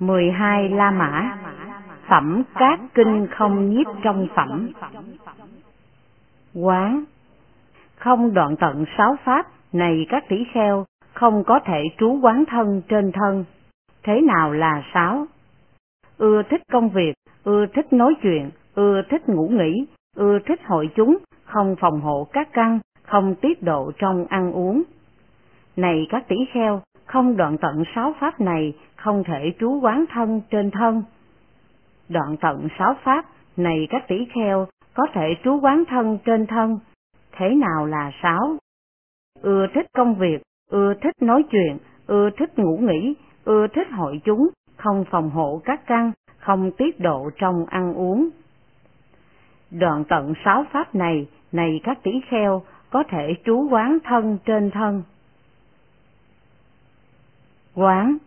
12 La Mã Phẩm các kinh không nhiếp trong phẩm Quán Không đoạn tận sáu pháp này các tỷ kheo không có thể trú quán thân trên thân. Thế nào là sáu? Ưa thích công việc, ưa thích nói chuyện, ưa thích ngủ nghỉ, ưa thích hội chúng, không phòng hộ các căn, không tiết độ trong ăn uống. Này các tỷ kheo, không đoạn tận sáu pháp này không thể trú quán thân trên thân. Đoạn tận sáu pháp này các tỷ kheo có thể trú quán thân trên thân. Thế nào là sáu? Ưa thích công việc, ưa thích nói chuyện, ưa thích ngủ nghỉ, ưa thích hội chúng, không phòng hộ các căn, không tiết độ trong ăn uống. Đoạn tận sáu pháp này, này các tỷ kheo, có thể trú quán thân trên thân. Quán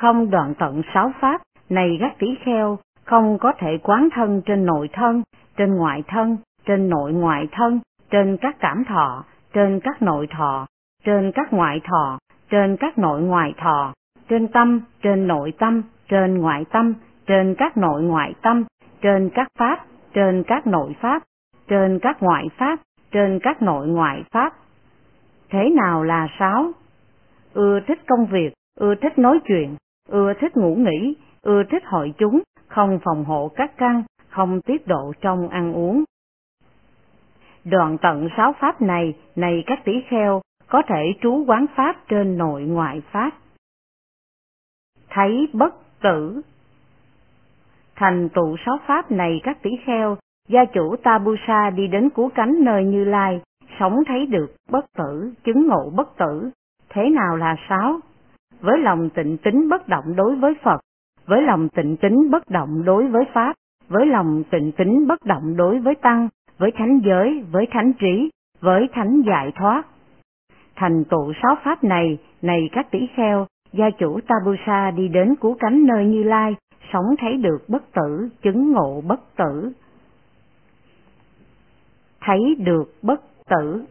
không đoạn tận sáu pháp, này các tỷ kheo, không có thể quán thân trên nội thân, trên ngoại thân, trên nội ngoại thân, trên các cảm thọ, trên các nội thọ, trên các ngoại thọ, trên các nội ngoại thọ, trên tâm, trên nội tâm, trên ngoại tâm, trên các nội ngoại tâm, trên các pháp, trên các nội pháp, trên các ngoại pháp, trên các nội ngoại pháp. Thế nào là sáu? Ưa thích công việc, ưa thích nói chuyện, ưa thích ngủ nghỉ, ưa thích hội chúng, không phòng hộ các căn, không tiết độ trong ăn uống. Đoạn tận sáu pháp này, này các tỷ kheo, có thể trú quán pháp trên nội ngoại pháp. Thấy bất tử Thành tụ sáu pháp này các tỷ kheo, gia chủ Tabusa đi đến cú cánh nơi Như Lai, sống thấy được bất tử, chứng ngộ bất tử. Thế nào là sáu? Với lòng tịnh tính bất động đối với Phật, với lòng tịnh tính bất động đối với Pháp, với lòng tịnh tính bất động đối với Tăng, với thánh giới, với thánh trí, với thánh giải thoát. Thành tựu sáu pháp này, này các tỷ kheo, gia chủ Tabusa đi đến cứu cánh nơi Như Lai, sống thấy được bất tử, chứng ngộ bất tử. Thấy được bất tử.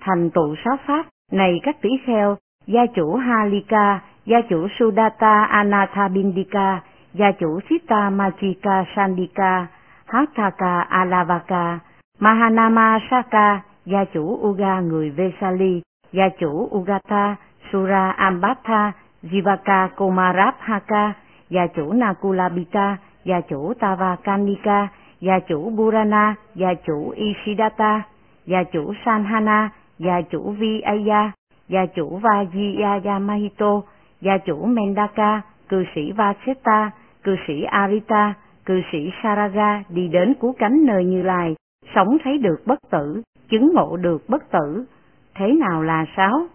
Thành tựu sáu pháp, này các tỷ kheo, gia chủ Halika, gia chủ Sudata Anathabindika, gia chủ Sita Machika Sandika, Hathaka Alavaka, Mahanama Saka, gia chủ Uga người Vesali, gia chủ Ugata, Sura Ambatha, Jivaka Komarabhaka, gia chủ Nakulabita, gia chủ Tavakanika, gia chủ Burana, gia chủ Ishidata, gia chủ Sanhana, gia chủ Viaya, gia chủ Vajiyaya Mahito, gia chủ Mendaka, cư sĩ Vaseta, cư sĩ Arita, cư sĩ Saraga đi đến cứu cánh nơi Như Lai, sống thấy được bất tử, chứng ngộ được bất tử. Thế nào là sáu?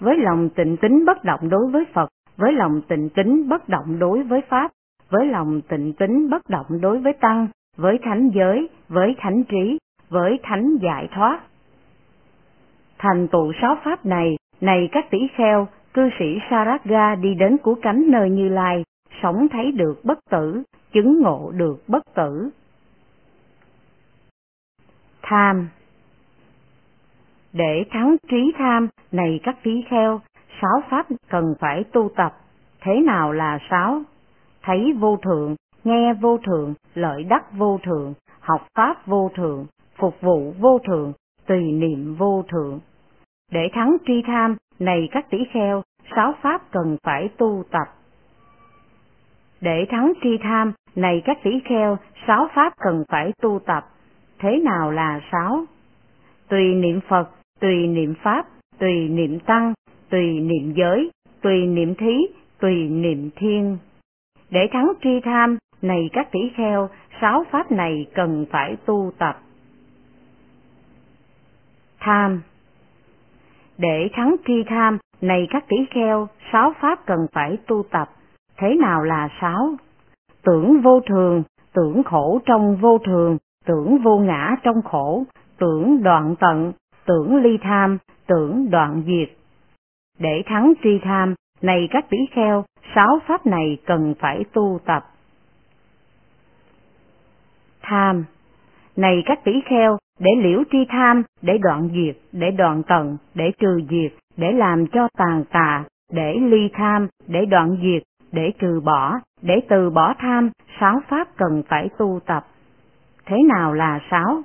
Với lòng tịnh tính bất động đối với Phật, với lòng tịnh tính bất động đối với Pháp, với lòng tịnh tính bất động đối với Tăng, với thánh giới, với thánh trí, với thánh giải thoát. Thành tụ sáu pháp này, này các tỷ kheo, cư sĩ Saraga đi đến cứu cánh nơi Như Lai, sống thấy được bất tử, chứng ngộ được bất tử. Tham Để thắng trí tham, này các tỷ-kheo sáu pháp cần phải tu tập. Thế nào là sáu? Thấy vô thượng, nghe vô thượng, lợi đắc vô thượng, học pháp vô thượng, phục vụ vô thượng, tùy niệm vô thượng. Để thắng tri tham, này các tỷ kheo, sáu pháp cần phải tu tập. Để thắng tri tham, này các tỷ kheo, sáu pháp cần phải tu tập. Thế nào là sáu? Tùy niệm Phật, tùy niệm Pháp, tùy niệm Tăng, tùy niệm giới, tùy niệm thí, tùy niệm thiên. Để thắng tri tham, này các tỷ kheo, sáu pháp này cần phải tu tập. Tham để thắng tri tham, này các tỷ kheo, sáu pháp cần phải tu tập. Thế nào là sáu? Tưởng vô thường, tưởng khổ trong vô thường, tưởng vô ngã trong khổ, tưởng đoạn tận, tưởng ly tham, tưởng đoạn diệt. Để thắng tri tham, này các tỷ kheo, sáu pháp này cần phải tu tập. Tham Này các tỷ kheo, để liễu tri tham, để đoạn diệt, để đoạn tận, để trừ diệt, để làm cho tàn tà, để ly tham, để đoạn diệt, để trừ bỏ, để từ bỏ tham, sáu pháp cần phải tu tập. Thế nào là sáu?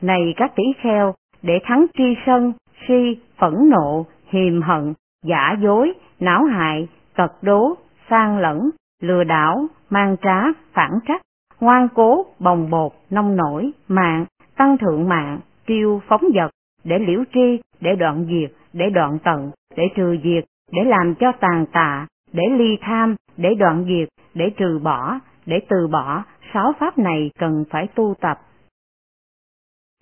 Này các tỷ kheo, để thắng tri sân, si, phẫn nộ, hiềm hận, giả dối, não hại, tật đố, sang lẫn, lừa đảo, mang trá, phản trắc, ngoan cố, bồng bột, nông nổi, mạng, tăng thượng mạng, kiêu phóng vật, để liễu tri, để đoạn diệt, để đoạn tận, để trừ diệt, để làm cho tàn tạ, để ly tham, để đoạn diệt, để trừ bỏ, để từ bỏ, sáu pháp này cần phải tu tập.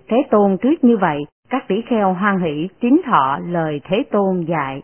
Thế Tôn thuyết như vậy, các tỷ kheo hoan hỷ tín thọ lời Thế Tôn dạy.